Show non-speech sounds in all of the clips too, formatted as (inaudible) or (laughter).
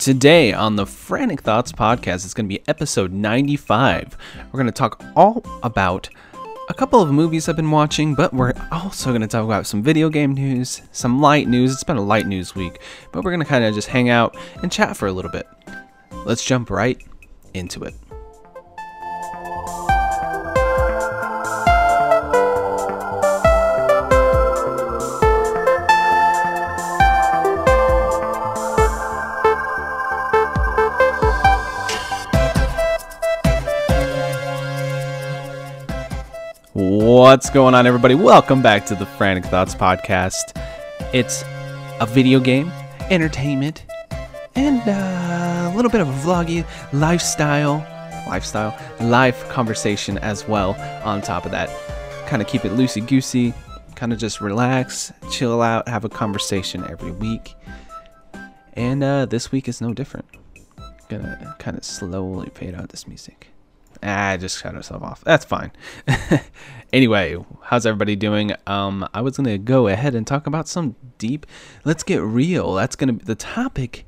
Today on the Frantic Thoughts podcast, it's going to be episode 95. We're going to talk all about a couple of movies I've been watching, but we're also going to talk about some video game news, some light news. It's been a light news week, but we're going to kind of just hang out and chat for a little bit. Let's jump right into it. What's going on, everybody? Welcome back to the Frantic Thoughts podcast. It's a video game, entertainment, and uh, a little bit of a vloggy lifestyle, lifestyle, life conversation as well. On top of that, kind of keep it loosey goosey, kind of just relax, chill out, have a conversation every week. And uh, this week is no different. Gonna kind of slowly fade out this music. Ah, I just cut myself off. That's fine. (laughs) anyway, how's everybody doing? Um, I was gonna go ahead and talk about some deep. Let's get real. That's gonna be the topic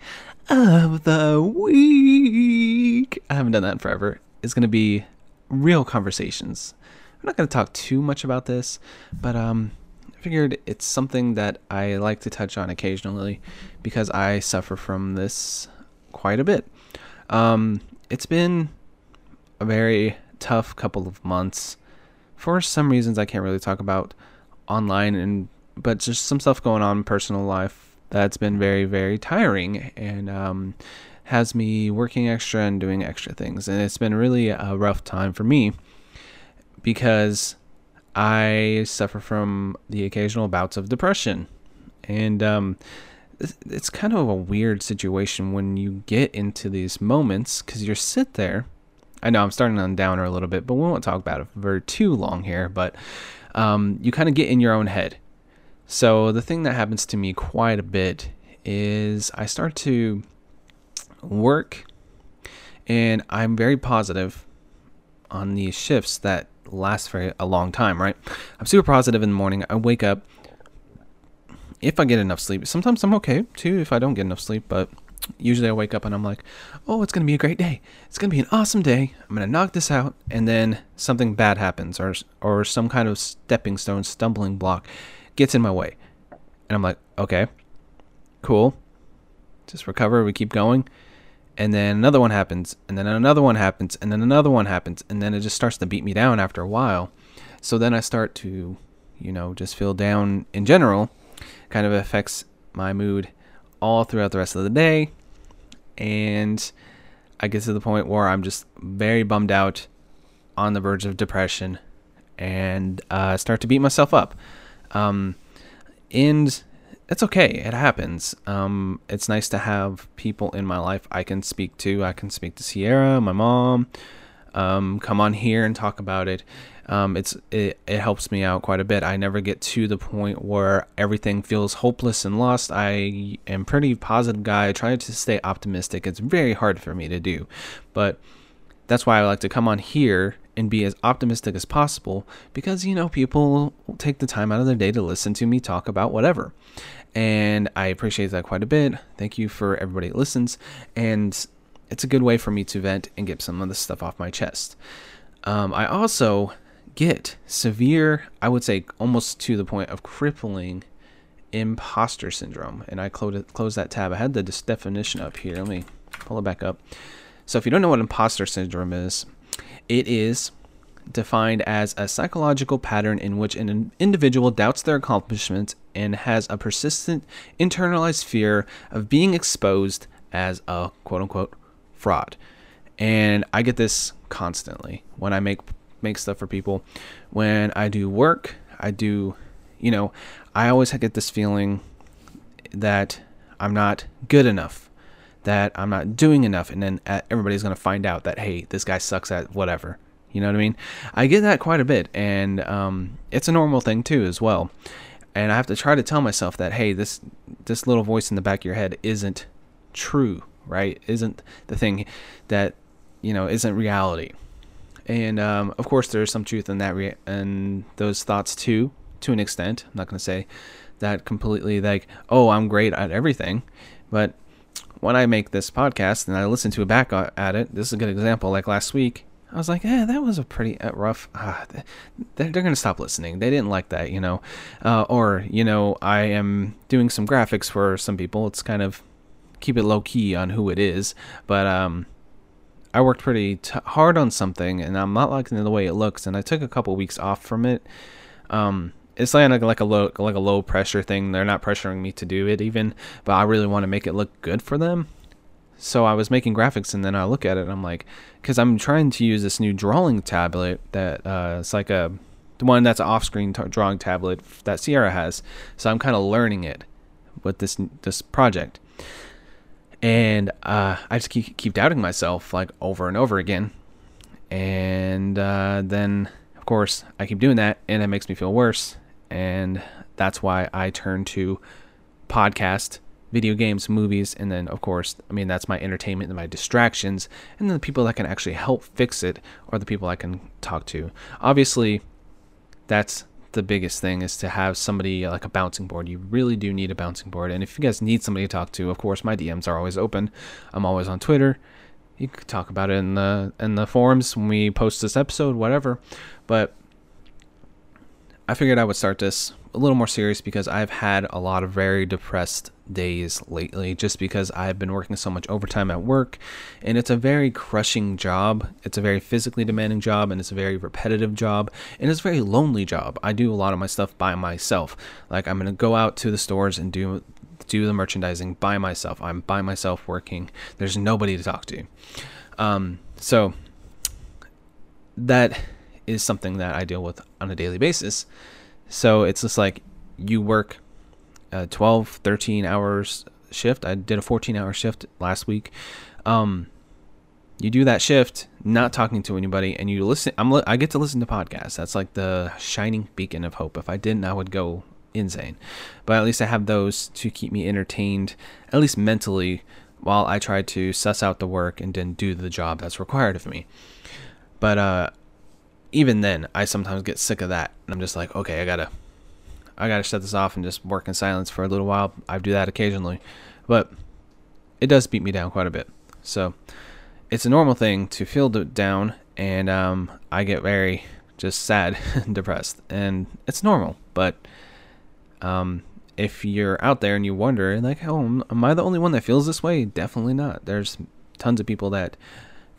of the week. I haven't done that in forever. It's gonna be real conversations. I'm not gonna talk too much about this, but um, I figured it's something that I like to touch on occasionally because I suffer from this quite a bit. Um, it's been a very tough couple of months. For some reasons I can't really talk about online and but just some stuff going on in personal life that's been very very tiring and um, has me working extra and doing extra things. And it's been really a rough time for me because I suffer from the occasional bouts of depression. And um, it's kind of a weird situation when you get into these moments because you sit there I know I'm starting on downer a little bit, but we won't talk about it for too long here. But um, you kind of get in your own head. So the thing that happens to me quite a bit is I start to work, and I'm very positive on these shifts that last for a long time. Right? I'm super positive in the morning. I wake up. If I get enough sleep, sometimes I'm okay too if I don't get enough sleep, but usually I wake up and I'm like, oh, it's going to be a great day. It's going to be an awesome day. I'm going to knock this out. And then something bad happens or, or some kind of stepping stone, stumbling block gets in my way. And I'm like, okay, cool. Just recover. We keep going. And then another one happens. And then another one happens. And then another one happens. And then it just starts to beat me down after a while. So then I start to, you know, just feel down in general. Kind of affects my mood all throughout the rest of the day. And I get to the point where I'm just very bummed out on the verge of depression and uh, start to beat myself up. Um, and it's okay, it happens. Um, it's nice to have people in my life I can speak to. I can speak to Sierra, my mom, um, come on here and talk about it um, it's it, it helps me out quite a bit. I never get to the point where everything feels hopeless and lost. I am pretty positive guy. I try to stay optimistic. It's very hard for me to do, but that's why I like to come on here and be as optimistic as possible because you know people take the time out of their day to listen to me talk about whatever. And I appreciate that quite a bit. Thank you for everybody that listens and it's a good way for me to vent and get some of this stuff off my chest. Um, I also get severe, I would say almost to the point of crippling imposter syndrome. And I close, close that tab. I had the definition up here. Let me pull it back up. So if you don't know what imposter syndrome is, it is defined as a psychological pattern in which an individual doubts their accomplishments and has a persistent internalized fear of being exposed as a quote unquote fraud. And I get this constantly when I make make stuff for people. When I do work, I do, you know, I always get this feeling that I'm not good enough, that I'm not doing enough, and then uh, everybody's gonna find out that hey, this guy sucks at whatever. You know what I mean? I get that quite a bit, and um, it's a normal thing too as well. And I have to try to tell myself that hey, this this little voice in the back of your head isn't true, right? Isn't the thing that you know isn't reality and um, of course there's some truth in that and those thoughts too to an extent i'm not going to say that completely like oh i'm great at everything but when I make this podcast and I listen to it back at it, this is a good example. Like last week, I was like, "Yeah, that was a pretty uh, rough." Ah, they're, they're gonna stop listening. They didn't like that, you know. Uh, or you know, I am doing some graphics for some people. It's kind of keep it low key on who it is, but um, I worked pretty t- hard on something, and I'm not liking the way it looks. And I took a couple weeks off from it. Um, it's like like a low like a low pressure thing. They're not pressuring me to do it even, but I really want to make it look good for them. So I was making graphics, and then I look at it, and I'm like, because I'm trying to use this new drawing tablet that uh, it's like a the one that's off-screen t- drawing tablet that Sierra has. So I'm kind of learning it with this this project, and uh, I just keep keep doubting myself like over and over again, and uh, then of course I keep doing that, and it makes me feel worse, and that's why I turn to podcast video games, movies, and then, of course, I mean, that's my entertainment and my distractions, and then the people that can actually help fix it are the people I can talk to. Obviously, that's the biggest thing is to have somebody like a bouncing board. You really do need a bouncing board. And if you guys need somebody to talk to, of course, my DMs are always open. I'm always on Twitter. You could talk about it in the in the forums when we post this episode, whatever. But I figured I would start this a little more serious because I've had a lot of very depressed days lately just because I've been working so much overtime at work and it's a very crushing job. It's a very physically demanding job and it's a very repetitive job and it's a very lonely job. I do a lot of my stuff by myself. Like I'm going to go out to the stores and do do the merchandising by myself. I'm by myself working. There's nobody to talk to. Um, so that is something that I deal with on a daily basis. So it's just like you work a 12, 13 hours shift. I did a 14 hour shift last week. Um, you do that shift, not talking to anybody, and you listen. I'm I get to listen to podcasts. That's like the shining beacon of hope. If I didn't, I would go insane. But at least I have those to keep me entertained, at least mentally, while I try to suss out the work and then do the job that's required of me. But uh, even then, I sometimes get sick of that, and I'm just like, okay, I gotta, I gotta shut this off and just work in silence for a little while. I do that occasionally, but it does beat me down quite a bit. So it's a normal thing to feel down, and um, I get very just sad (laughs) and depressed, and it's normal. But um, if you're out there and you wonder, like, oh, am I the only one that feels this way? Definitely not. There's tons of people that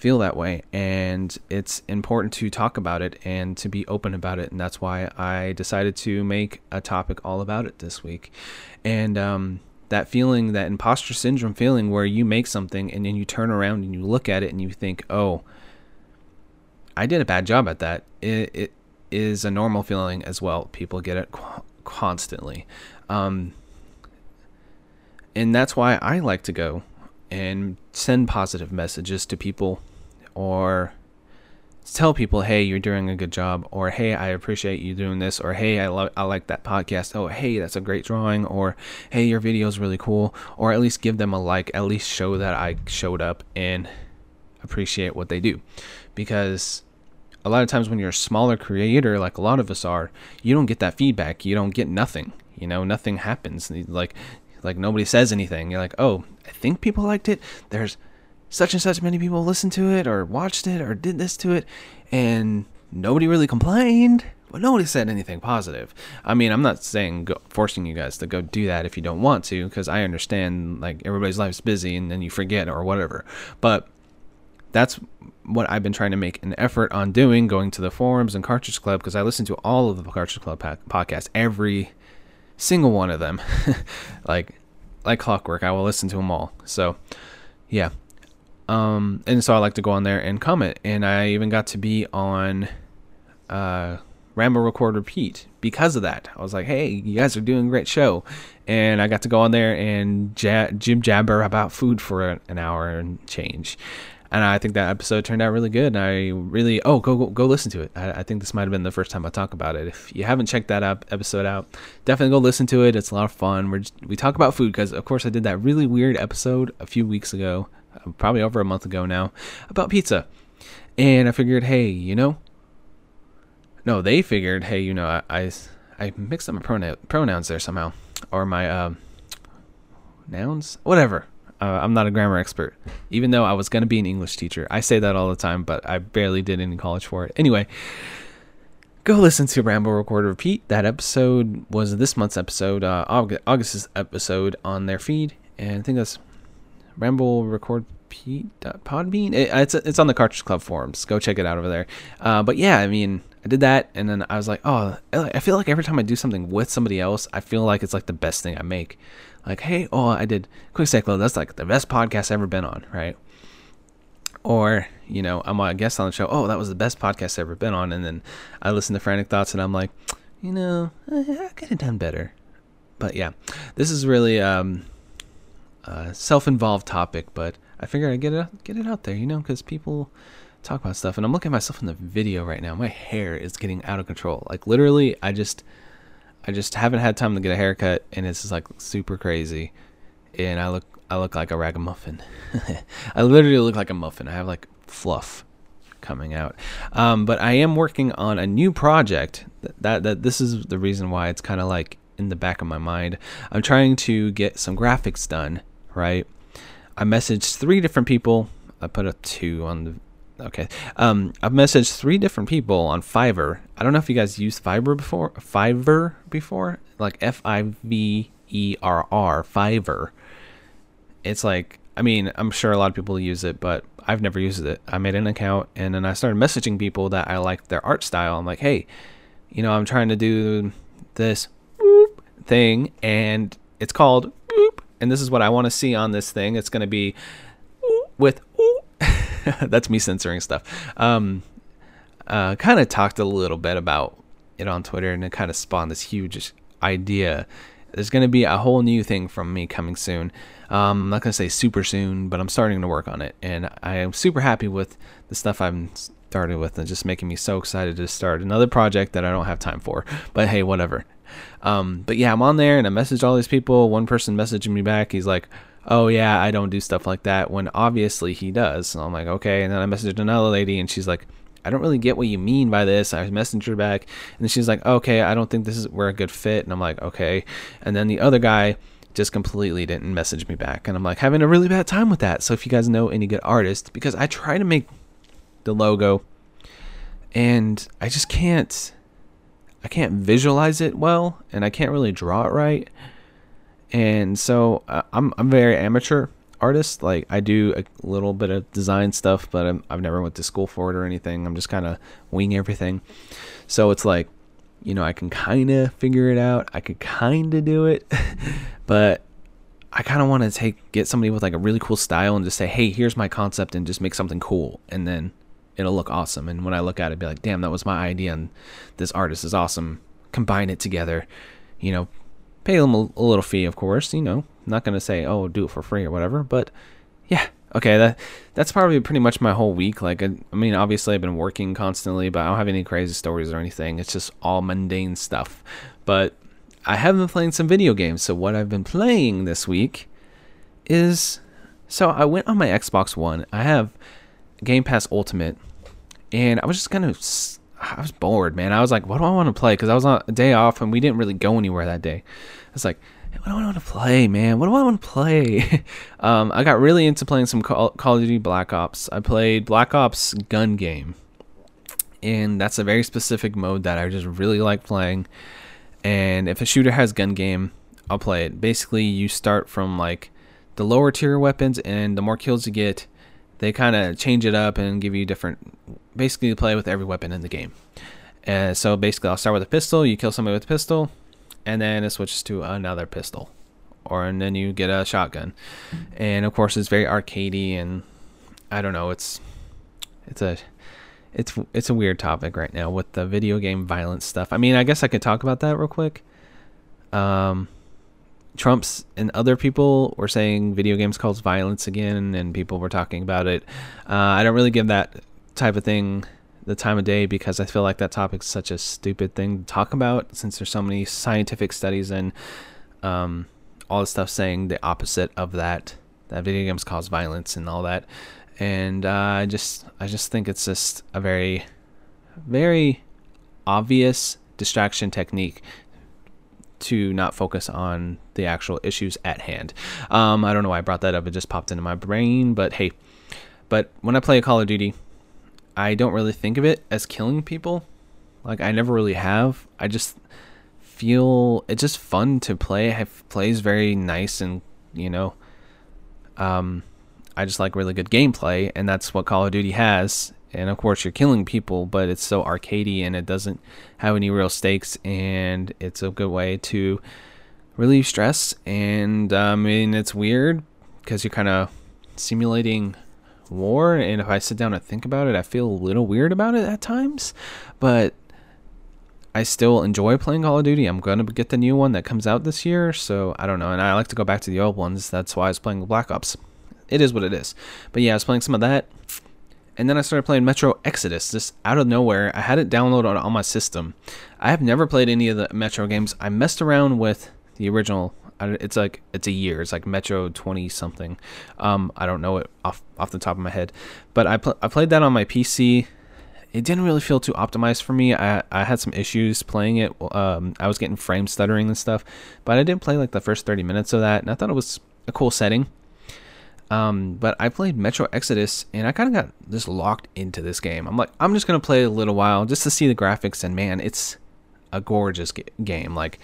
feel that way and it's important to talk about it and to be open about it and that's why i decided to make a topic all about it this week. And um, that feeling that imposter syndrome feeling where you make something and then you turn around and you look at it and you think oh i did a bad job at that. It, it is a normal feeling as well. People get it qu- constantly. Um, and that's why i like to go and send positive messages to people or tell people, hey, you're doing a good job, or hey, I appreciate you doing this, or hey, I love, I like that podcast, oh, hey, that's a great drawing, or hey, your video is really cool, or at least give them a like, at least show that I showed up and appreciate what they do, because a lot of times when you're a smaller creator, like a lot of us are, you don't get that feedback, you don't get nothing, you know, nothing happens, like, like nobody says anything. You're like, oh, I think people liked it. There's such and such many people listened to it or watched it or did this to it and nobody really complained but nobody said anything positive i mean i'm not saying go, forcing you guys to go do that if you don't want to because i understand like everybody's life's busy and then you forget or whatever but that's what I've been trying to make an effort on doing, going to the forums and Cartridge Club, because I listen to all of the Cartridge Club podcasts, every single one of them, (laughs) like like clockwork. I will listen to them all. So, yeah, um, and so I like to go on there and comment. And I even got to be on uh, Ramble Record Repeat because of that. I was like, hey, you guys are doing a great show. And I got to go on there and ja- jib jabber about food for an hour and change. And I think that episode turned out really good. And I really, oh, go go, go listen to it. I, I think this might have been the first time I talk about it. If you haven't checked that up, episode out, definitely go listen to it. It's a lot of fun. We're just, we talk about food because, of course, I did that really weird episode a few weeks ago probably over a month ago now, about pizza. And I figured, hey, you know, no, they figured, hey, you know, I I, I mixed up my pronoun, pronouns there somehow, or my um, nouns, whatever. Uh, I'm not a grammar expert, even though I was going to be an English teacher. I say that all the time, but I barely did any college for it. Anyway, go listen to Ramble Record Repeat. That episode was this month's episode, uh, August's episode on their feed, and I think that's Ramble Record Podbean. It, it's it's on the Cartridge Club forums. Go check it out over there. Uh, but yeah, I mean, I did that, and then I was like, oh, I feel like every time I do something with somebody else, I feel like it's like the best thing I make. Like, hey, oh, I did Quick Cyclo. That's like the best podcast I've ever been on, right? Or, you know, I'm a guest on the show. Oh, that was the best podcast I've ever been on. And then I listen to Frantic Thoughts and I'm like, you know, I could have done better. But yeah, this is really um, a self involved topic, but I figured I'd get it, get it out there, you know, because people talk about stuff. And I'm looking at myself in the video right now. My hair is getting out of control. Like, literally, I just. I just haven't had time to get a haircut, and it's just like super crazy. And I look I look like a ragamuffin. (laughs) I literally look like a muffin. I have like fluff coming out. Um, but I am working on a new project. That, that, that this is the reason why it's kind of like in the back of my mind. I'm trying to get some graphics done, right? I messaged three different people. I put a two on the okay. Um, I've messaged three different people on Fiverr. I don't know if you guys used Fiverr before. Fiverr before, like F I V E R R, Fiverr it's like I mean, I'm sure a lot of people use it, but I've never used it. I made an account and then I started messaging people that I liked their art style. I'm like, hey, you know, I'm trying to do this thing and it's called and this is what I want to see on this thing. It's going to be with (laughs) that's me censoring stuff. Um, uh, kind of talked a little bit about it on Twitter and it kind of spawned this huge idea. There's going to be a whole new thing from me coming soon. Um, I'm not gonna say super soon, but I'm starting to work on it, and I am super happy with the stuff I'm started with, and just making me so excited to start another project that I don't have time for. But hey, whatever. Um, but yeah, I'm on there, and I messaged all these people. One person messaging me back. He's like, "Oh yeah, I don't do stuff like that," when obviously he does. So I'm like, okay. And then I messaged another lady, and she's like. I don't really get what you mean by this. I messaged her back, and she's like, "Okay, I don't think this is we're a good fit." And I'm like, "Okay." And then the other guy, just completely didn't message me back. And I'm like having a really bad time with that. So if you guys know any good artists, because I try to make the logo and I just can't I can't visualize it well and I can't really draw it right. And so uh, I'm I'm very amateur artist. Like I do a little bit of design stuff, but i have never went to school for it or anything. I'm just kind of wing everything. So it's like you know, I can kind of figure it out. I could kind of do it, (laughs) but I kind of want to take get somebody with like a really cool style and just say, "Hey, here's my concept," and just make something cool, and then it'll look awesome. And when I look at it, be like, "Damn, that was my idea," and this artist is awesome. Combine it together, you know, pay them a, a little fee, of course. You know, not gonna say, "Oh, do it for free" or whatever, but yeah, okay, that that's probably pretty much my whole week. Like, I, I, mean, obviously I've been working constantly, but I don't have any crazy stories or anything. It's just all mundane stuff. But I have been playing some video games. So what I've been playing this week is so I went on my Xbox One. I have Game Pass Ultimate, and I was just kind of I was bored, man. I was like, what do I want to play? Because I was on a day off and we didn't really go anywhere that day. I was like, what do I want to play, man? What do I want to play? (laughs) um, I got really into playing some Call, Call of Duty Black Ops. I played Black Ops Gun Game, and that's a very specific mode that I just really like playing. And if a shooter has gun game, I'll play it. Basically, you start from like the lower tier weapons, and the more kills you get, they kind of change it up and give you different. Basically, you play with every weapon in the game. and so basically, I'll start with a pistol. You kill somebody with a pistol and then it switches to another pistol, or and then you get a shotgun, and of course it's very arcadey and I don't know it's it's a it's it's a weird topic right now with the video game violence stuff. I mean, I guess I could talk about that real quick. Um, Trump's and other people were saying video games cause violence again, and people were talking about it. Uh, I don't really give that type of thing the time of day because I feel like that topic's such a stupid thing to talk about since there's so many scientific studies and um, all the stuff saying the opposite of that that video games cause violence and all that and uh, I just I just think it's just a very very obvious distraction technique to not focus on the actual issues at hand. Um, I don't know why I brought that up; it just popped into my brain. But hey, but when I play Call of Duty, I don't really think of it as killing people. Like I never really have. I just feel it's just fun to play. It plays very nice and you know, um, I just like really good gameplay, and that's what Call of Duty has. And of course, you're killing people, but it's so arcadey and it doesn't have any real stakes, and it's a good way to relieve stress. And um, I mean, it's weird because you're kind of simulating war, and if I sit down and think about it, I feel a little weird about it at times, but I still enjoy playing Call of Duty. I'm going to get the new one that comes out this year, so I don't know. And I like to go back to the old ones. That's why I was playing Black Ops. It is what it is. But yeah, I was playing some of that. And then I started playing Metro Exodus just out of nowhere. I had it downloaded on my system. I have never played any of the Metro games. I messed around with the original. It's like it's a year. It's like Metro 20 something. Um, I don't know it off off the top of my head, but I pl- I played that on my PC it didn't really feel too optimized for me. I, I had some issues playing it. Um, I was getting frame stuttering and stuff, but I didn't play like the first 30 minutes of that, and I thought it was a cool setting. Um, but I played Metro Exodus, and I kind of got just locked into this game. I'm like, I'm just gonna play a little while just to see the graphics, and man, it's a gorgeous game. Like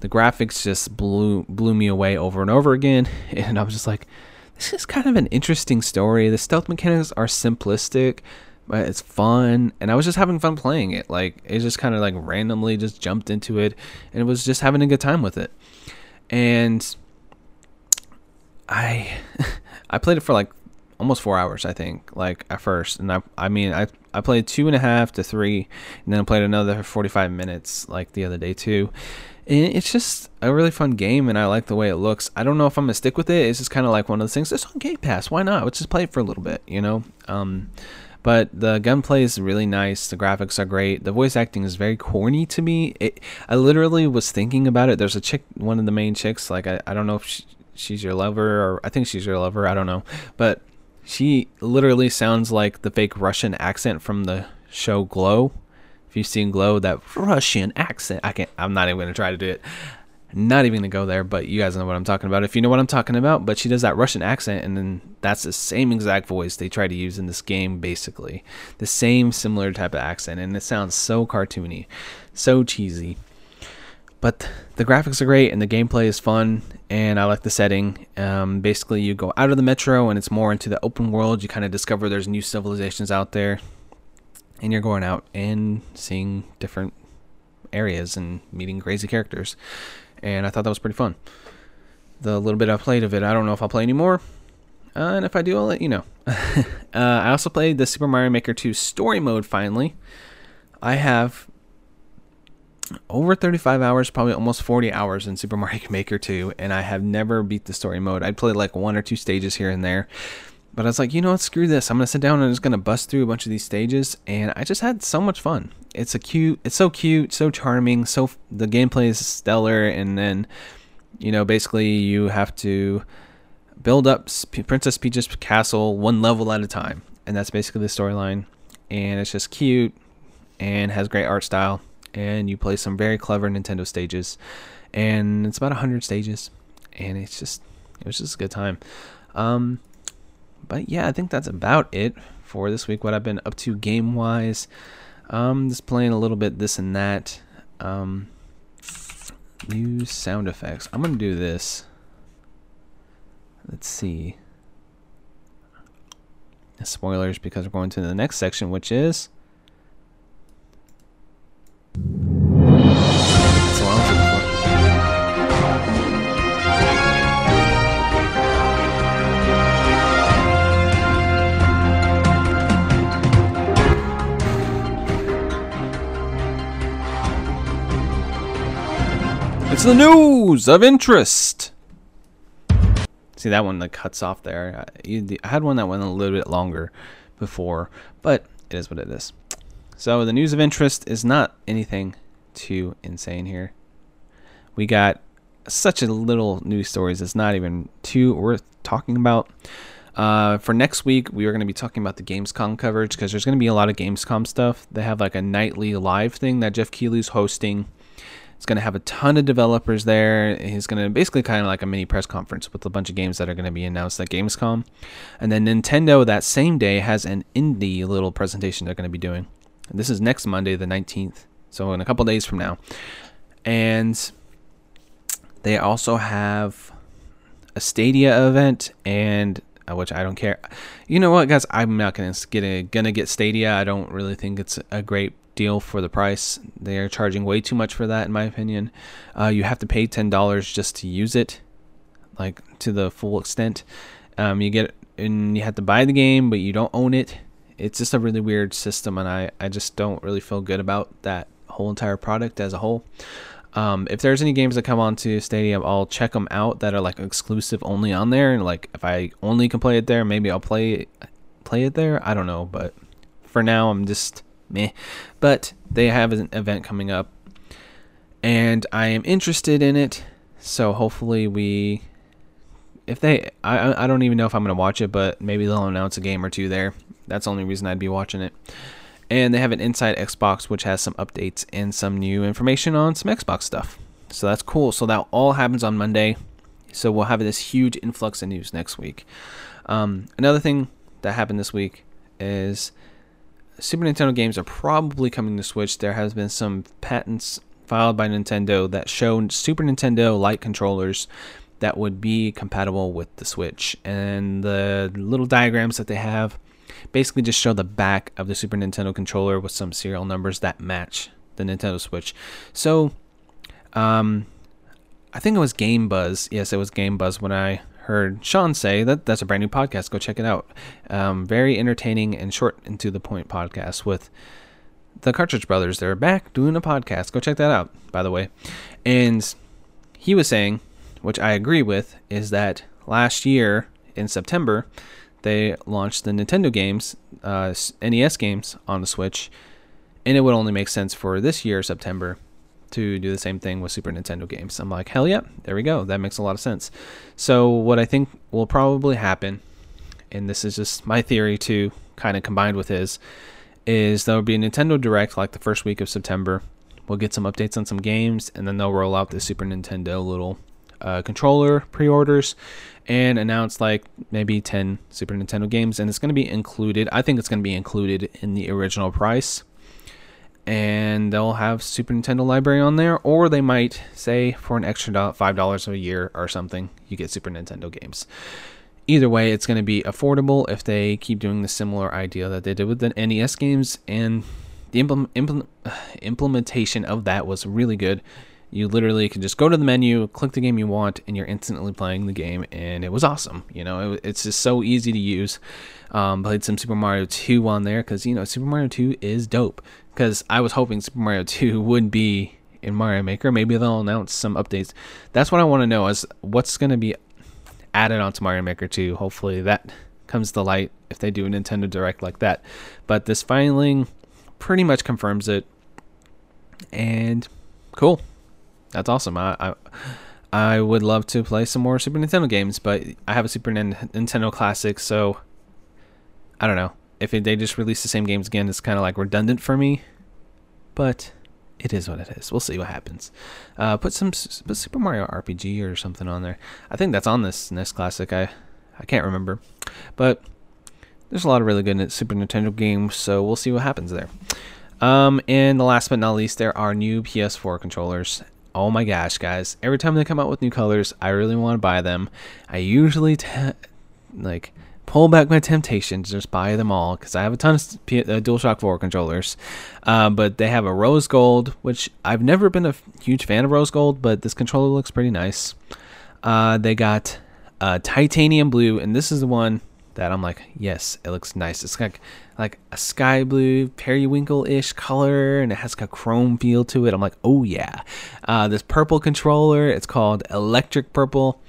the graphics just blew blew me away over and over again, (laughs) and I was just like, this is kind of an interesting story. The stealth mechanics are simplistic but it's fun and i was just having fun playing it like it just kind of like randomly just jumped into it and it was just having a good time with it and i (laughs) i played it for like almost four hours i think like at first and i i mean i i played two and a half to three and then i played another 45 minutes like the other day too and it's just a really fun game and i like the way it looks i don't know if i'm gonna stick with it it's just kind of like one of those things it's on game pass why not let's just play it for a little bit you know um but the gunplay is really nice. The graphics are great. The voice acting is very corny to me. It, I literally was thinking about it. There's a chick, one of the main chicks. Like I, I don't know if she, she's your lover or I think she's your lover. I don't know, but she literally sounds like the fake Russian accent from the show Glow. If you've seen Glow, that Russian accent, I can't. I'm not even gonna try to do it. Not even gonna go there, but you guys know what I'm talking about. If you know what I'm talking about, but she does that Russian accent, and then that's the same exact voice they try to use in this game, basically. The same similar type of accent, and it sounds so cartoony, so cheesy. But the graphics are great, and the gameplay is fun, and I like the setting. Um, basically, you go out of the metro, and it's more into the open world. You kind of discover there's new civilizations out there, and you're going out and seeing different areas and meeting crazy characters and I thought that was pretty fun. The little bit I played of it, I don't know if I'll play anymore. Uh, and if I do, I'll let you know. (laughs) uh, I also played the Super Mario Maker 2 story mode finally. I have over 35 hours, probably almost 40 hours in Super Mario (laughs) Maker 2, and I have never beat the story mode. I'd play like one or two stages here and there. But I was like, you know what, screw this. I'm gonna sit down and I'm just gonna bust through a bunch of these stages, and I just had so much fun. It's a cute, it's so cute, so charming, so the gameplay is stellar, and then, you know, basically you have to build up Princess Peach's castle one level at a time, and that's basically the storyline. And it's just cute, and has great art style, and you play some very clever Nintendo stages, and it's about hundred stages, and it's just, it was just a good time. Um, but yeah, I think that's about it for this week. What I've been up to game wise. Um, just playing a little bit this and that. Um, new sound effects. I'm gonna do this. Let's see. Spoilers because we're going to the next section, which is. It's the news of interest. See that one that cuts off there. I had one that went a little bit longer before, but it is what it is. So the news of interest is not anything too insane here. We got such a little news stories. It's not even too worth talking about. Uh, for next week, we are going to be talking about the Gamescom coverage because there's going to be a lot of Gamescom stuff. They have like a nightly live thing that Geoff Keighley's hosting It's going to have a ton of developers there. He's going to basically kind of like a mini press conference with a bunch of games that are going to be announced at Gamescom. And then Nintendo that same day has an indie little presentation they're going to be doing. This is next Monday, the 19th. So in a couple days from now. And they also have a Stadia event and uh, which I don't care. You know what, guys? I'm not gonna get a, gonna get Stadia. I don't really think it's a great deal for the price. They are charging way too much for that, in my opinion. Uh, you have to pay ten dollars just to use it, like to the full extent. Um, you get and you have to buy the game, but you don't own it. It's just a really weird system, and I I just don't really feel good about that whole entire product as a whole. Um, if there's any games that come onto Stadia, I'll check them out that are like exclusive only on there. And like if I only can play it there, maybe I'll play play it there. I don't know, but for now I'm just meh. But they have an event coming up, and I am interested in it. So hopefully we, if they, I I don't even know if I'm gonna watch it, but maybe they'll announce a game or two there. That's the only reason I'd be watching it. And they have an Inside Xbox, which has some updates and some new information on some Xbox stuff. So that's cool. So that all happens on Monday. So we'll have this huge influx of news next week. Um, another thing that happened this week is Super Nintendo games are probably coming to Switch. There has been some patents filed by Nintendo that show Super Nintendo light controllers that would be compatible with the Switch. And the little diagrams that they have basically just show the back of the Super Nintendo controller with some serial numbers that match the Nintendo Switch. So, um, I think it was Game Buzz. Yes, it was Game Buzz when I heard Sean say that that's a brand new podcast. Go check it out. Um, very entertaining and short and to the point podcast with the Cartridge Brothers. They're back doing a podcast. Go check that out, by the way. And he was saying, which I agree with, is that last year in September, they launched the Nintendo games, uh, NES games on the Switch, and it would only make sense for this year, September, to do the same thing with Super Nintendo games. I'm like, hell yeah, there we go. That makes a lot of sense. So, what I think will probably happen, and this is just my theory too, kind of combined with his, is there'll be a Nintendo Direct like the first week of September. We'll get some updates on some games, and then they'll roll out the Super Nintendo little uh, controller pre-orders and announce like maybe 10 Super Nintendo games and it's going to be included. I think it's going to be included in the original price. And they'll have Super Nintendo library on there or they might say for an extra $5 a year or something, you get Super Nintendo games. Either way, it's going to be affordable if they keep doing the similar idea that they did with the NES games and the implement, implement, (sighs) implementation of that was really good you literally can just go to the menu, click the game you want, and you're instantly playing the game, and it was awesome. You know, it, it's just so easy to use. Um, played some Super Mario 2 on there because you know Super Mario 2 is dope. Because I was hoping Super Mario (laughs) 2 would be in Mario Maker. Maybe they'll announce some updates. That's what I want to know is what's going to be added onto Mario Maker 2. Hopefully that comes to light if they do a Nintendo Direct like that. But this filing pretty much confirms it. And cool that's awesome. I, I, I would love to play some more Super Nintendo games, but I have a Super Nintendo Classic, so I don't know if they just release the same games again. It's kind of like redundant for me, but it is what it is. We'll see what happens. Uh, put some put Super Mario RPG or something on there. I think that's on this NES Classic. I I can't remember, but there's a lot of really good Super Nintendo games, so we'll see what happens there. Um, and the last but not least, there are new PS4 controllers oh my gosh, guys! Every time they come out with new colors, I really want to buy them. I usually te- like pull back my temptation to just buy them all because I have a ton of P- uh, DualShock 4 controllers. Uh, but they have a rose gold, which I've never been a huge fan of rose gold, but this controller looks pretty nice. Uh, they got a titanium blue, and this is the one that I'm like, yes, it looks nice. It's like like a sky blue periwinkle ish color, and it has like a chrome feel to it. I'm like, oh yeah. Uh, this purple controller, it's called Electric Purple.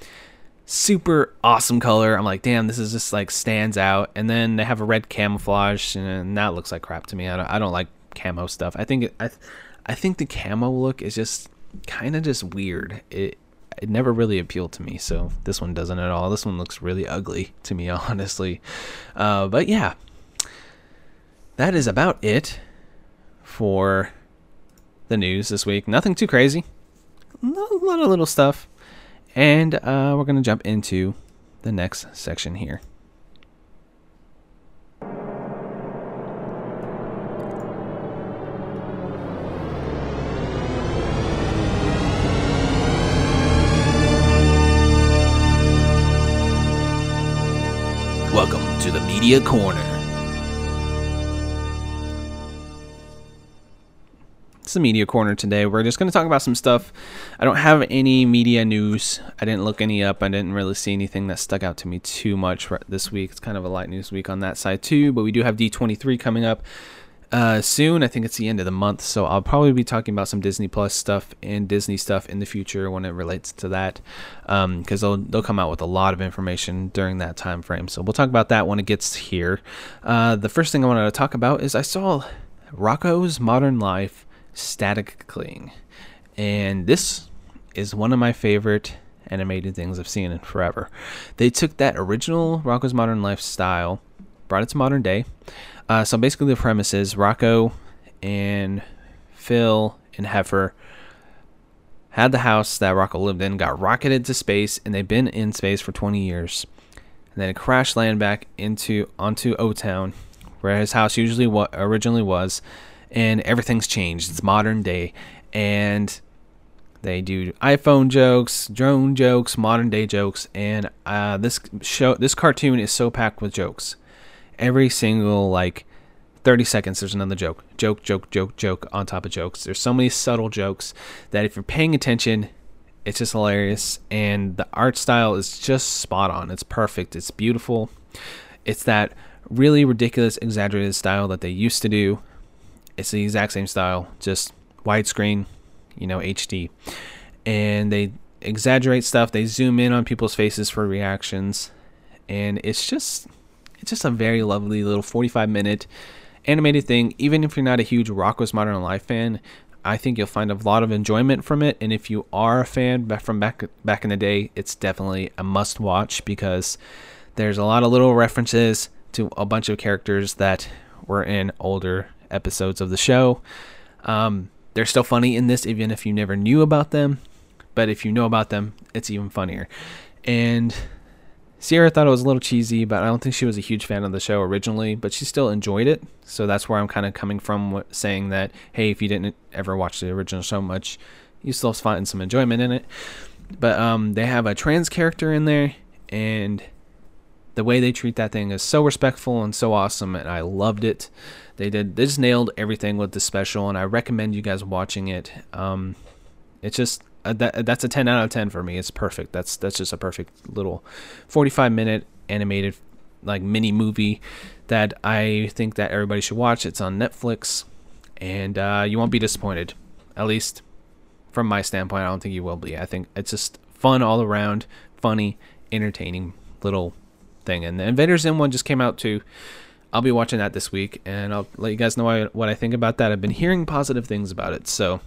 Super awesome color. I'm like, damn, this is just like stands out. And then they have a red camouflage, and that looks like crap to me. I don't, I don't like camo stuff. I think it, I, I think the camo look is just kind of just weird. It it never really appealed to me. So this one doesn't at all. This one looks really ugly (laughs) to me, honestly. Uh, but yeah, that is about it for the news this week. Nothing too crazy. a lot of little stuff. And uh, we're going to jump into the next section here. Media Corner. It's the Media Corner today. We're just going to talk about some stuff. I don't have any media news. I didn't look any up. I didn't really see anything that stuck out to me too much this week. It's kind of a light news week on that side too, but we do have D23 coming up uh, soon. I think it's the end of the month, so I'll probably be talking about some Disney Plus stuff and Disney stuff in the future when it relates to that, because um, they'll they'll come out with a lot of information during that time frame. So we'll talk about that when it gets here. Uh, the first thing I wanted to talk about is I saw Rocko's Modern Life static cling, and this is one of my favorite animated things I've seen in forever. They took that original Rocko's Modern Life style, brought it to modern day. Uh, so basically, the premise is Rocko and Phil and Heffer had the house that Rocko lived in, got rocketed to space, and they've been in space for 20 years. And then it crash land back into onto O Town, where his house usually what originally was, and everything's changed. It's modern day, and they do iPhone jokes, drone jokes, modern day jokes, and uh, this show, this cartoon is so packed with jokes every single like 30 seconds there's another joke. Joke joke joke joke on top of jokes. There's so many subtle jokes that if you're paying attention it's just hilarious. And the art style is just spot on. It's perfect. It's beautiful. It's that really ridiculous exaggerated style that they used to do. It's the exact same style just widescreen you know hd and they exaggerate stuff. They zoom in on people's faces for reactions. And it's just it's just a very lovely little 45 minute animated thing. Even if you're not a huge Rocko's Modern Life fan, I think you'll find a lot of enjoyment from it. And if you are a fan from back back in the day, it's definitely a must watch because there's a lot of little references to a bunch of characters that were in older episodes of the show. Um, they're still funny in this, even if you never knew about them. But if you know about them, it's even funnier. And Sierra thought it was a little cheesy, but I don't think she was a huge fan of the show originally, but she still enjoyed it. So that's where I'm kind of coming from saying that, hey, if you didn't ever watch the original so much, you still find some enjoyment in it. But um, they have a trans character in there, and the way they treat that thing is so respectful and so awesome, and I loved it. They did, they just nailed everything with the special, and I recommend you guys watching it. Um, it's just uh, that that's a 10 out of 10 for me. It's perfect. That's that's just a perfect little 45 minute animated like mini movie that I think that everybody should watch. It's on Netflix, and uh, you won't be disappointed. At least from my standpoint, I don't think you will be. I think it's just fun all around, funny, entertaining little thing. And the Invaders Zim one just came out too. I'll be watching that this week, and I'll let you guys know what I think about that. I've been hearing positive things about it, so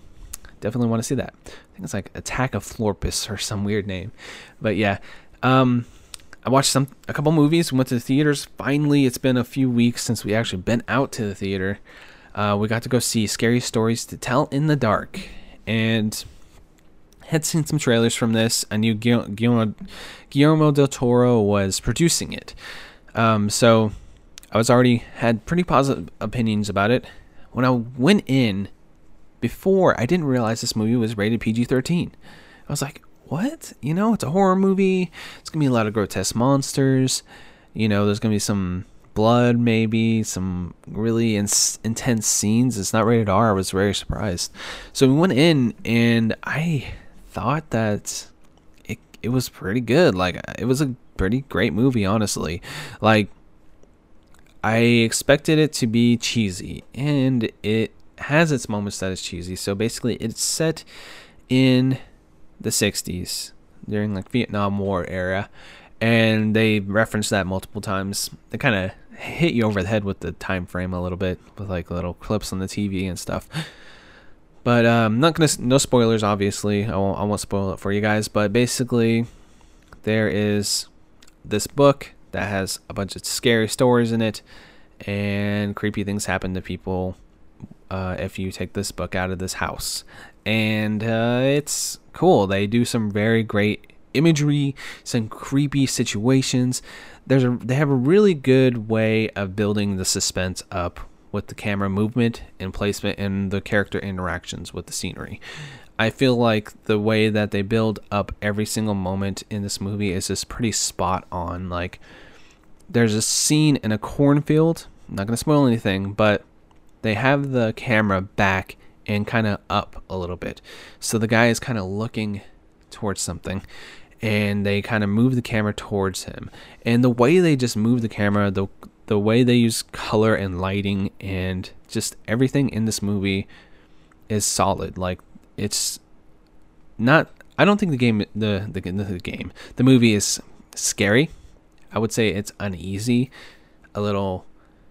definitely want to see that. I think it's like Attack of Florpus or some weird name. But yeah, um, I watched some a couple movies. Went to the theaters. Finally, it's been a few weeks since we actually been out to the theater. Uh, we got to go see Scary Stories to Tell in the Dark, and had seen some trailers from this. I knew Guillermo, Guillermo del Toro was producing it, um, so I was already had pretty positive opinions about it. When I went in before I didn't realize this movie was rated PG 13. I was like, what? You know, it's a horror movie. It's going to be a lot of grotesque monsters. You know, there's going to be some blood, maybe, some really in- intense scenes. It's not rated R. I was very surprised. So we went in and I thought that it, it was pretty good. Like, it was a pretty great movie, honestly. Like, I expected it to be cheesy, and it has its moments that is cheesy. So basically, it's set in the 60s during like Vietnam War era, and they reference that multiple times. They kind of hit you over the head with the time frame a little bit with like little clips on the TV and stuff. But um, not gonna no spoilers, obviously. I won't I won't spoil it for you guys. But basically, there is this book that has a bunch of scary stories in it, and creepy things happen to people uh, if you take this book out of this house. And uh, it's cool. They do some very great imagery, some creepy situations. There's a they have a really good way of building the suspense up with the camera movement and placement and the character interactions with the scenery. I feel like the way that they build up every single moment in this movie is just pretty spot on. Like there's a scene in a cornfield. I'm not gonna spoil anything, but they have the camera back and kind of up a little bit. So the guy is kind of looking towards something and they kind of move the camera towards him. And the way they just move the camera, the the way they use color and lighting and just everything in this movie is solid. Like it's not I don't think the game the the, the game the movie is scary. I would say it's uneasy, a little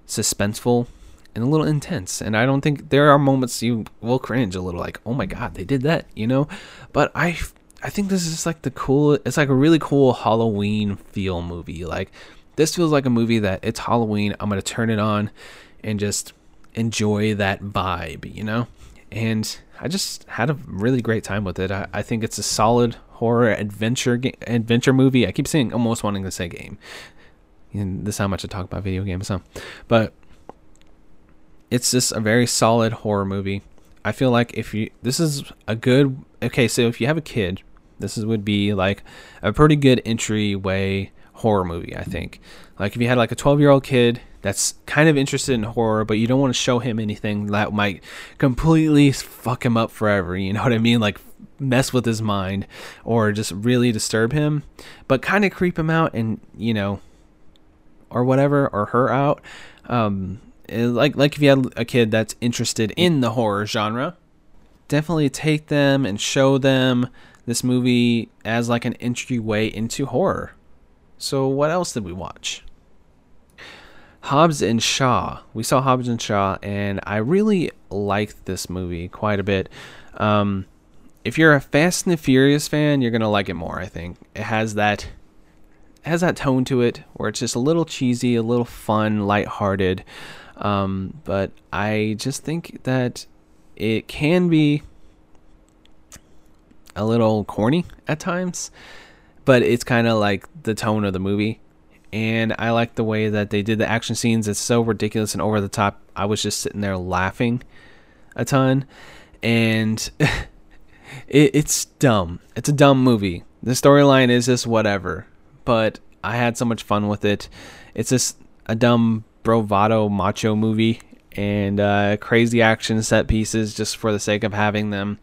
suspenseful, and a little intense. And I don't think there are moments you will cringe a little, like, oh my god, they did that, you know. But I I think this is like the cool. It's like a really cool Halloween feel movie. Like this feels like a movie that it's Halloween. I'm gonna turn it on and just enjoy that vibe, you know. And I just had a really great time with it. I, I think it's a solid horror adventure ga- adventure movie. I keep saying almost wanting to say game. And this is how much I talk about video games, huh? But it's just a very solid horror movie. I feel like if you this is a good okay, so if you have a kid this is, would be like a pretty good entryway horror movie, I think. Like if you had like a 12 year old kid that's kind of interested in horror, but you don't want to show him anything that might completely fuck him up forever. You know what I mean? Like mess with his mind or just really disturb him, but kind of creep him out and, you know, or whatever, or her out. Um, like like if you had a kid that's interested in the horror genre, definitely take them and show them this movie as like an entryway into horror. So what else did we watch? Hobbs and Shaw. We saw Hobbs and Shaw, and I really liked this movie quite a bit. Um, if you're a Fast and the Furious fan, you're gonna like it more. I think it has that it has that tone to it where it's just a little cheesy, a little fun, lighthearted. Um, but I just think that it can be a little corny at times, but it's kind of like the tone of the movie. And I like the way that they did the action scenes. It's so ridiculous and over the top. I was just sitting there laughing a ton. And (laughs) it, it's dumb. It's a dumb movie. The storyline is just whatever. But I had so much fun with it. It's just a dumb bravado macho movie and uh, crazy action set pieces just for the sake of having them.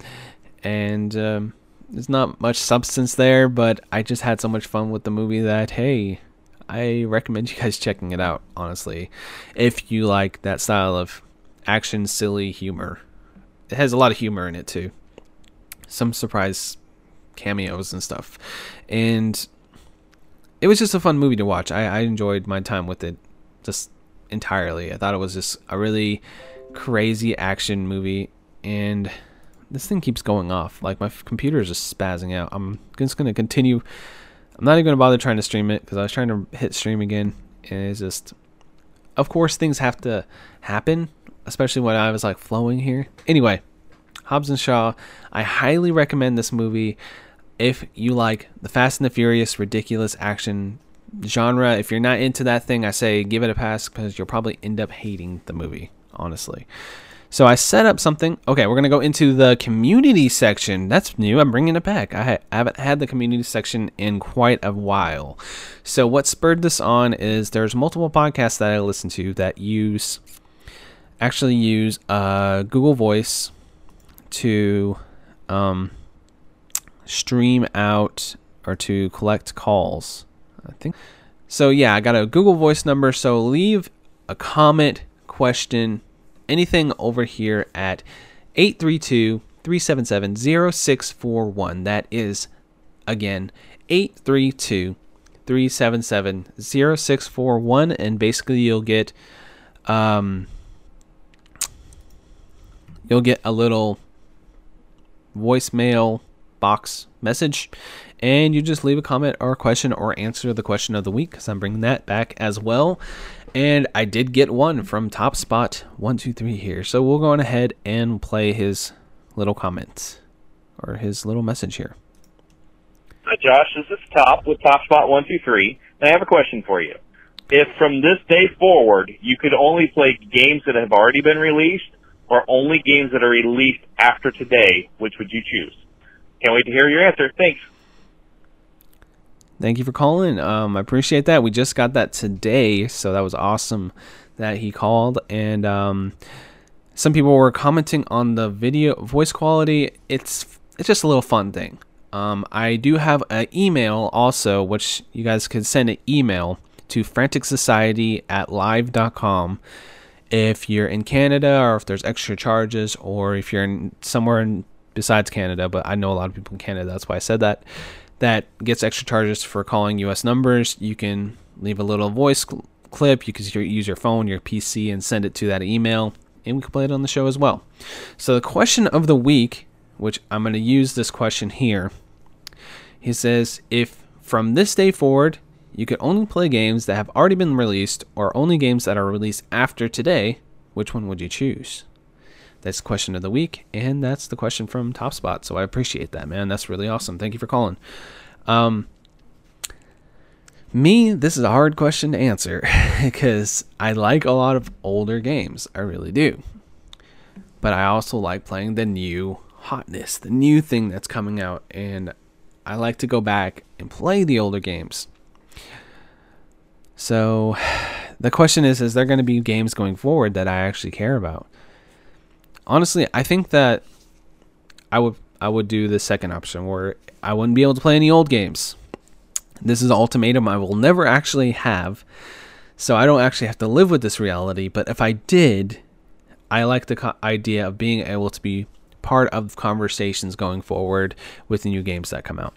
And um, there's not much substance there, but I just had so much fun with the movie that hey, I recommend you guys checking it out. Honestly, if you like that style of action, silly humor, it has a lot of humor in it too. Some surprise cameos and stuff, and it was just a fun movie to watch. I, I enjoyed my time with it just entirely. I thought it was just a really crazy action movie, and this thing keeps going off. Like my computer is just spazzing out. I'm just gonna continue. I'm not even gonna bother trying to stream it because I was trying to hit stream again, and it's just. Of course, things have to happen, especially when I was like flowing here. Anyway, Hobbs and Shaw. I highly recommend this movie if you like the Fast and the Furious ridiculous action genre. If you're not into that thing, I say give it a pass because you'll probably end up hating the movie. Honestly. So I set up something. Okay, we're going to go into the community section. That's new. I'm bringing it back. I, ha- haven't had the community section in quite a while. So what spurred this on is there's multiple podcasts that I listen to that use actually use uh, Google Voice to um, stream out or to collect calls. I think. So yeah, I got a Google Voice number. So leave a comment, question, anything over here at 832 377 0641. That is, again, 832 377 0641. And basically, you'll get. Um, you'll get a little voicemail box message, and you just leave a comment or a question or answer the question of the week because I'm bringing that back as well. And I did get one from Top Spot one two three here, so we'll go on ahead and play his little comment or his little message here. Hi, Josh. This is Top with Top Spot One Two Three, and I have a question for you. If from this day forward you could only play games that have already been released, or only games that are released after today, which would you choose? Can't wait to hear your answer. Thanks. Thank you for calling. Um, I appreciate that. We just got that today, so that was awesome that he called. And um, some people were commenting on the video voice quality. It's it's just a little fun thing. Um, I do have an email also, which you guys can send an email to franticsociety at live.com if you're in Canada or if there's extra charges or if you're in somewhere in, besides Canada, but I know a lot of people in Canada, that's why I said that, that gets extra charges for calling US numbers. You can leave a little voice cl- clip, you can use your phone, your PC, and send it to that email, and we can play it on the show as well. So, the question of the week, which I'm going to use this question here, he says, if from this day forward you could only play games that have already been released or only games that are released after today, which one would you choose? That's question of the week, and that's the question from Top Spot. So I appreciate that, man. That's really awesome. Thank you for calling. Um, me, this is a hard question to answer (laughs) because I like a lot of older games. I really do. But I also like playing the new hotness, the new thing that's coming out, and I like to go back and play the older games. So (sighs) the question is is there going to be games going forward that I actually care about? Honestly, I think that I would I would do the second option where I wouldn't be able to play any old games. This is an ultimatum I will never actually have. So I don't actually have to live with this reality, but if I did, I like the co- idea of being able to be part of conversations going forward with the new games that come out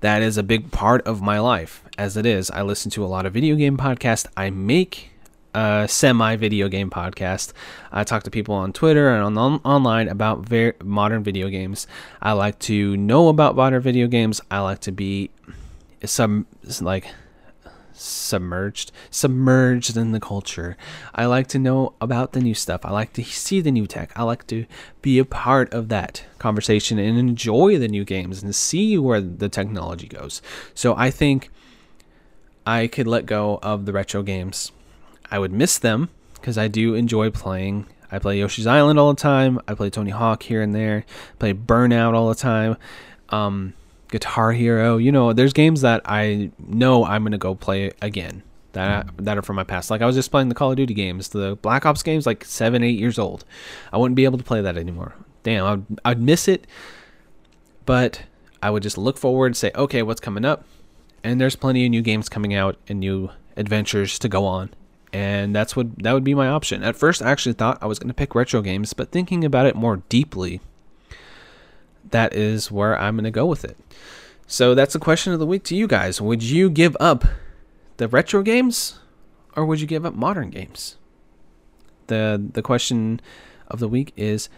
that is a big part of my life as it is i listen to a lot of video game podcasts i make a semi video game podcast. I talk to people on twitter and on, on online about very modern video games. I like to know about modern video games. I like to be some like submerged submerged in the culture. I like to know about the new stuff. I like to see the new tech. I like to be a part of that conversation and enjoy the new games and see where the technology goes. So i think i could let go of the retro games i would miss them because i do enjoy playing i play yoshi's island all the time i play tony hawk here and there play burnout all the time um, Guitar Hero. You know, there's games that I know I'm gonna go play again that that are from my past. Like I was just playing the Call of Duty games, the Black Ops games, like seven, eight years old. I wouldn't be able to play that anymore. Damn, I'd, I'd miss it. But I would just look forward and say, okay, what's coming up? And there's plenty of new games coming out and new adventures to go on. And that's what that would be my option. At first, I actually thought I was going to pick retro games, but thinking about it more deeply, that is where I'm going to go with it. So that's the question of the week to you guys. Would you give up the retro games or would you give up modern games? The the question of the week is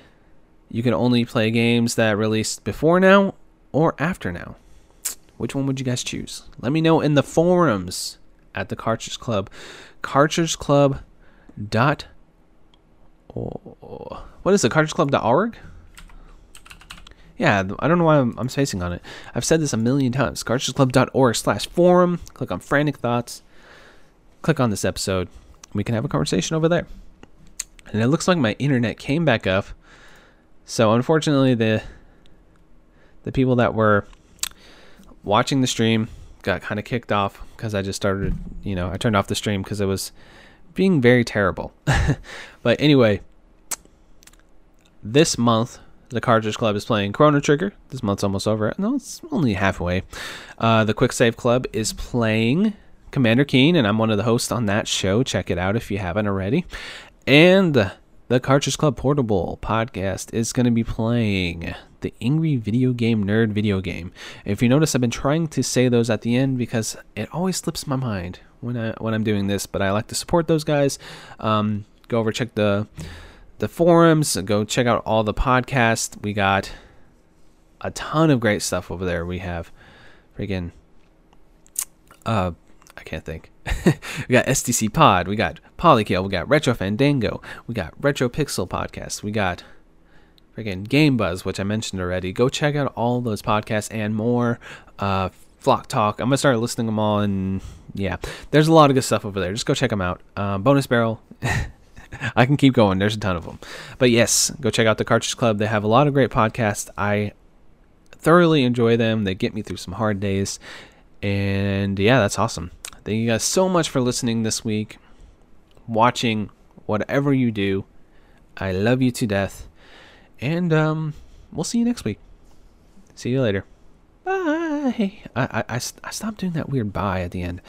you can only play games that released before now or after now. Which one would you guys choose? Let me know in the forums at the Cartridge Club. Cartridge Club dot oh, what is it? Cartridge Club dot org? Yeah, I don't know why I'm, I'm spacing on it. I've said this a million times. Cartridgeclub.org slash forum. Click on Frantic Thoughts. Click on this episode. We can have a conversation over there. And it looks like my internet came back up. So unfortunately, the the people that were watching the stream got kind of kicked off because I just started, you know, I turned off the stream because it was being very terrible. (laughs) but anyway, this month the Cartridge Club is playing Chrono Trigger. This month's almost over. No, it's only halfway. Uh, the Quick Save Club is playing Commander Keen, and I'm one of the hosts on that show. Check it out if you haven't already. And the Cartridge Club Portable podcast is going to be playing the Angry Video Game Nerd video game. If you notice, I've been trying to say those at the end because it always slips my mind when I when I'm doing this. But I like to support those guys. Um, go over check the the forums. Go check out all the podcasts. We got a ton of great stuff over there. We have freaking uh I can't think. (laughs) we got STC Pod, we got Polykill, we got Retro Fandango, we got Retro Pixel Podcast, we got freaking Game Buzz, which I mentioned already. Go check out all those podcasts and more. Uh, Flock Talk. I'm gonna start listing them all, and yeah, there's a lot of good stuff over there. Just go check them out. Uh, Bonus Barrel. (laughs) I can keep going. There's a ton of them. But yes, go check out the Cartridge Club. They have a lot of great podcasts. I thoroughly enjoy them. They get me through some hard days. And yeah, that's awesome. Thank you guys so much for listening this week, watching whatever you do. I love you to death. And um, we'll see you next week. See you later. Bye. I, I, I, I stopped doing that weird bye at the end.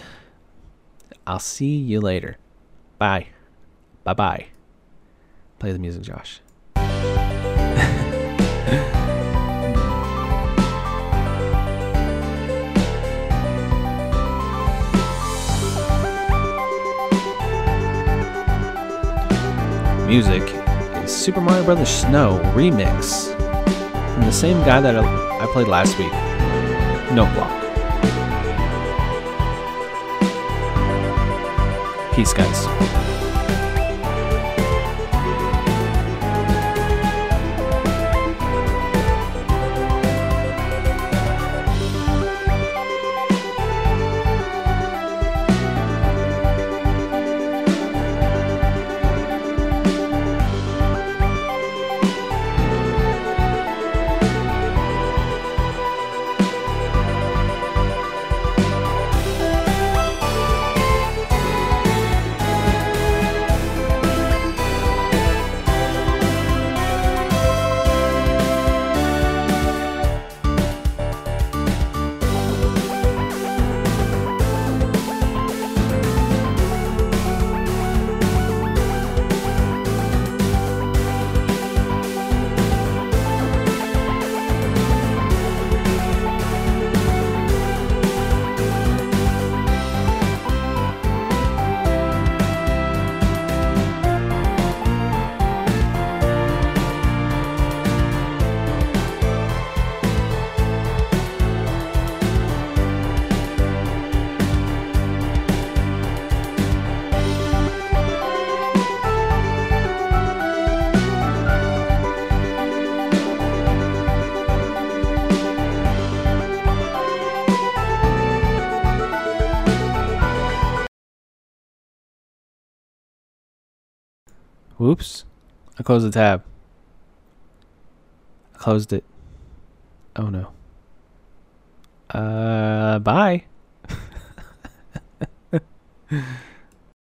I'll see you later. Bye. Bye bye. Play the music, Josh. Music is Super Mario Bros. Snow Remix from the same guy that I played last week, Noteblock. Peace, guys. Whoops. I closed the tab. I closed it. Oh no. Uh, bye. (laughs)